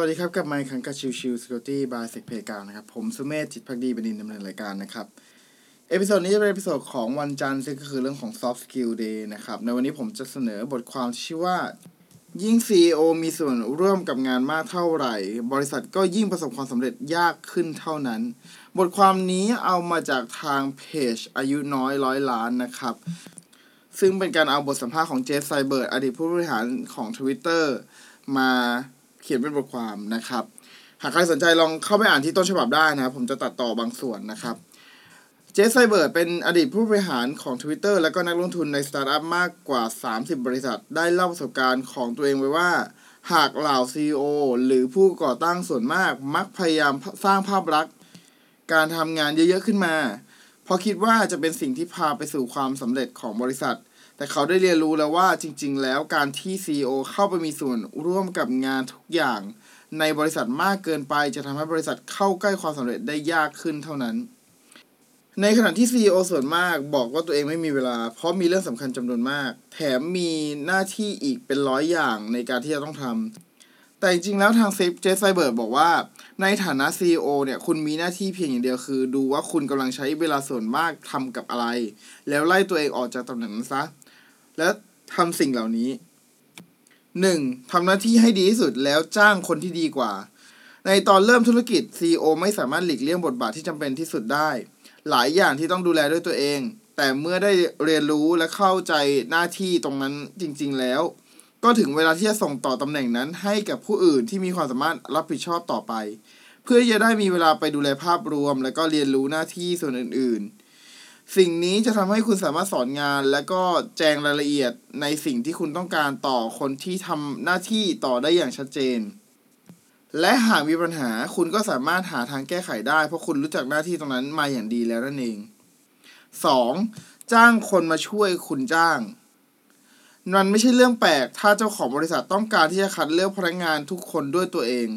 วัสดีครับกับไมค์คังกับชิวชิว Skill Tea by เซ็กเพกานะครับ ผมสุเมธจิตพักดีเป็นผู้ดำเนินรายการนะครับ episode นี้จะเป็น episode ของวันจันทร์ซึ่งก็คือเรื่องของ soft skill day นะครับ ในวันนี้ผมจะเสนอบทความที่ชื่อว่า ยิ่ง CEO มีส่วนร่วมกับงานมากเท่าไหร่ บริษัทก็ยิ่งประสบความสำเร็จยากขึ้นเท่านั้น บทความนี้เอามาจากทางเพจอายุน้อยร้อยล้านนะครับ ซึ่งเป็นการเอาบทสัมภาษณ์ของเจฟไซเบิร์ดอดีตผู้บริหารของ Twitter มา เขียนเป็นบทความนะครับ หากใครสนใจลองเข้าไปอ่านที่ต้นฉบับได้นะครับ ผมจะตัดต่อบางส่วนนะครับ เจฟไซเบิร์ดเป็นอดีตผู้บริหารของ Twitter และก็นักลงทุนในสตาร์ทอัพมากกว่า 30 บริษัท ได้เล่าประสบการณ์ของตัวเองไว้ว่า หากเหล่า CEO หรือผู้ก่อตั้งส่วนมากมักพยายามสร้างภาพลักษณ์การทำงานเยอะๆขึ้นมา เพราะคิดว่าจะเป็นสิ่งที่พาไปสู่ความสำเร็จของบริษัท แต่เขาได้เรียนรู้แล้วว่าจริง ๆ แล้วการที่ CEO เข้าไปมีส่วนร่วมกับงานทุกอย่าง ในบริษัทมากเกินไป จะทำให้บริษัทเข้าใกล้ความสำเร็จได้ยากขึ้นเท่านั้น ในขณะที่ CEO ส่วนมากบอกว่าตัวเองไม่มีเวลา เพราะมีเรื่องสำคัญจำนวนมาก แถมมีหน้าที่อีกเป็นร้อยอย่างในการที่จะต้องทำแต่จริงๆแล้วทางเซฟเจสไซเบิร์ดบอกว่าในฐานะ CEO เนี่ยคุณมีหน้าที่เพียงอย่างเดียวคือ ดูว่าคุณกำลังใช้เวลาส่วนมากทำกับอะไร แล้วไล่ตัวเองออกจากตำแหน่งนั้นซะ และทำสิ่งเหล่านี้ 1. ทำหน้าที่ให้ดีที่สุดแล้วจ้างคนที่ดีกว่า ในตอนเริ่มธุรกิจ CEO ไม่สามารถหลีกเลี่ยงบทบาทที่จำเป็นที่สุดได้ หลายอย่างที่ต้องดูแลด้วยตัวเอง แต่เมื่อได้เรียนรู้และเข้าใจหน้าที่ตรงนั้นจริง ๆ แล้ว ก็ถึงเวลาที่จะส่งต่อตำแหน่งนั้นให้กับผู้อื่นที่มีความสามารถรับผิดชอบต่อไป เพื่อจะได้มีเวลาไปดูแลภาพรวม และก็เรียนรู้หน้าที่ส่วนอื่นๆ สิ่งนี้จะทำให้คุณสามารถสอนงาน และก็แจงรายละเอียดในสิ่งที่คุณต้องการต่อคนที่ทำหน้าที่ต่อได้อย่างชัดเจน และหากมีปัญหาคุณก็สามารถหาทางแก้ไขได้ เพราะคุณรู้จักหน้าที่ตรงนั้นมาอย่างดีแล้วนั่นเอง 2. จ้างคนมาช่วยคุณจ้างมันไม่ใช่เรื่องแปลก ถ้าเจ้าของบริษัทต้องการที่จะคัดเลือกพนักงานทุกคนด้วยตัวเอง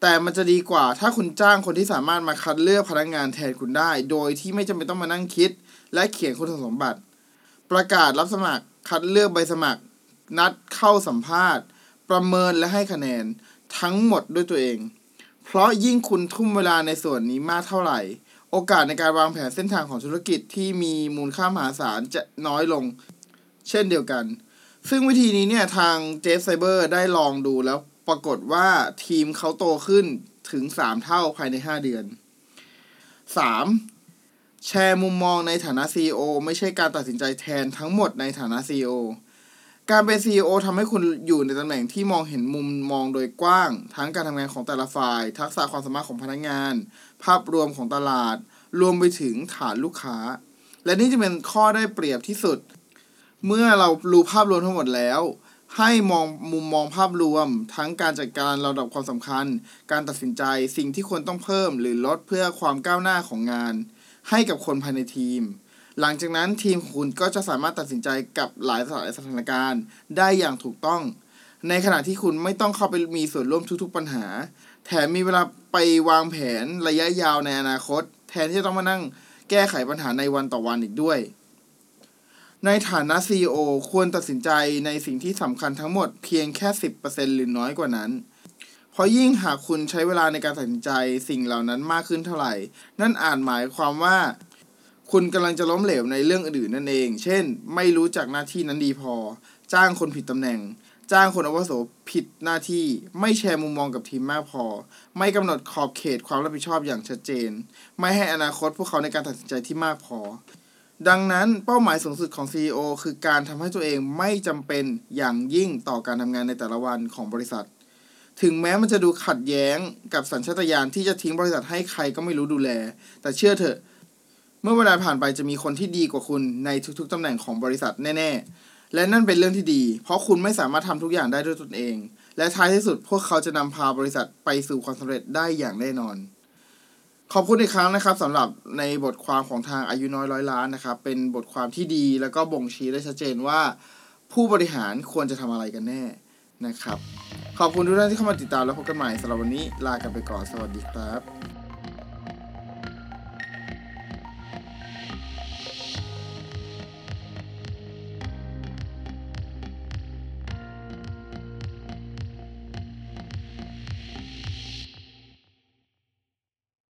แต่มันจะดีกว่าถ้าคุณจ้างคนที่สามารถมาคัดเลือกพนักงานแทนคุณได้ โดยที่ไม่จำเป็นต้องมานั่งคิด และเขียนคุณสมบัติ ประกาศรับสมัครคัดเลือกใบสมัคร นัดเข้าสัมภาษณ์ ประเมินและให้คะแนนทั้งหมดด้วยตัวเอง เพราะยิ่งคุณทุ่มเวลาในส่วนนี้มากเท่าไหร่ โอกาสในการวางแผนเส้นทางของธุรกิจที่มีมูลค่ามหาศาลจะน้อยลง เช่นเดียวกัน ซึ่งวิธีนี้เนี่ยทางเจฟไซเบอร์ได้ลองดูแล้ว ปรากฏว่าทีมเขาโตขึ้นถึง 3 เท่าภายใน 5 เดือน 3. แชร์มุมมองในฐานะ CEO ไม่ใช่การตัดสินใจแทนทั้งหมดในฐานะ CEO การเป็น CEO ทำให้คุณอยู่ในตำแหน่งที่มองเห็นมุมมองโดยกว้าง ทั้งการทำงานของแต่ละฝ่าย ทักษะความสามารถของพนักงาน ภาพรวมของตลาด รวมไปถึงฐานลูกค้า และนี่จะเป็นข้อได้เปรียบที่สุด เมื่อเรารู้ภาพรวมทั้งหมดแล้ว ให้มองมุมมองภาพรวม ทั้งการจัดการระดับความสำคัญ การตัดสินใจสิ่งที่ควรต้องเพิ่มหรือลดเพื่อความก้าวหน้าของงาน ให้กับคนภายในทีม หลังจากนั้นทีมคุณก็จะสามารถตัดสินใจกับหลายสถานการณ์ ได้อย่างถูกต้อง ในขณะที่คุณไม่ต้องเข้าไปมีส่วนร่วมทุกๆปัญหา แถมมีเวลาไปวางแผนระยะยาวในอนาคต แทนที่จะต้องมานั่งแก้ไขปัญหาในวันต่อวันอีกด้วย ในฐานะ CEO ควรตัดสินใจในสิ่งที่สำคัญทั้งหมดเพียงแค่ 10%หรือน้อยกว่านั้น เพราะยิ่งหากคุณใช้เวลาในการตัดสินใจสิ่งเหล่านั้นมากขึ้นเท่าไหร่ นั่นอาจหมายความว่า คุณกำลังจะล้มเหลวในเรื่องอื่นนั่นเอง เช่น ไม่รู้จักหน้าที่นั้นดีพอ จ้างคนผิดตำแหน่ง จ้างคนอวุโสผิดหน้าที่ ไม่แชร์มุมมองกับทีมมากพอ ไม่กำหนดขอบเขตความรับผิดชอบอย่างชัดเจน ไม่ให้อนาคตพวกเขาในการตัดสินใจที่มากพอ ดังนั้นเป้าหมายสูงสุดของ CEO คือการทำให้ตัวเองไม่จำเป็นอย่างยิ่งต่อการทำงานในแต่ละวันของบริษัท ถึงแม้มันจะดูขัดแย้งกับสัญชาตญาณที่จะทิ้งบริษัทให้ใครก็ไม่รู้ดูแล แต่เชื่อเถอะ เมื่อเวลาผ่านไปจะมีคนที่ดีกว่าคุณในทุกๆตำแหน่งของบริษัทแน่ๆ และนั่นเป็นเรื่องที่ดี เพราะคุณไม่สามารถทำทุกอย่างได้ด้วยตนเอง และท้ายที่สุดพวกเขาจะนำพาบริษัทไปสู่ความสำเร็จได้อย่างแน่นอน ขอบคุณอีกครั้งนะครับสำหรับในบทความของทางอายุน้อยร้อยล้านนะครับ เป็นบทความที่ดีแล้วก็บ่งชี้ได้ชัดเจนว่า ผู้บริหารควรจะทำอะไรกันแน่นะครับ ขอบคุณทุกท่านที่เข้ามาติดตามแล้วพบกันใหม่สำหรับวันนี้ลากันไปก่อนสวัสดีครับ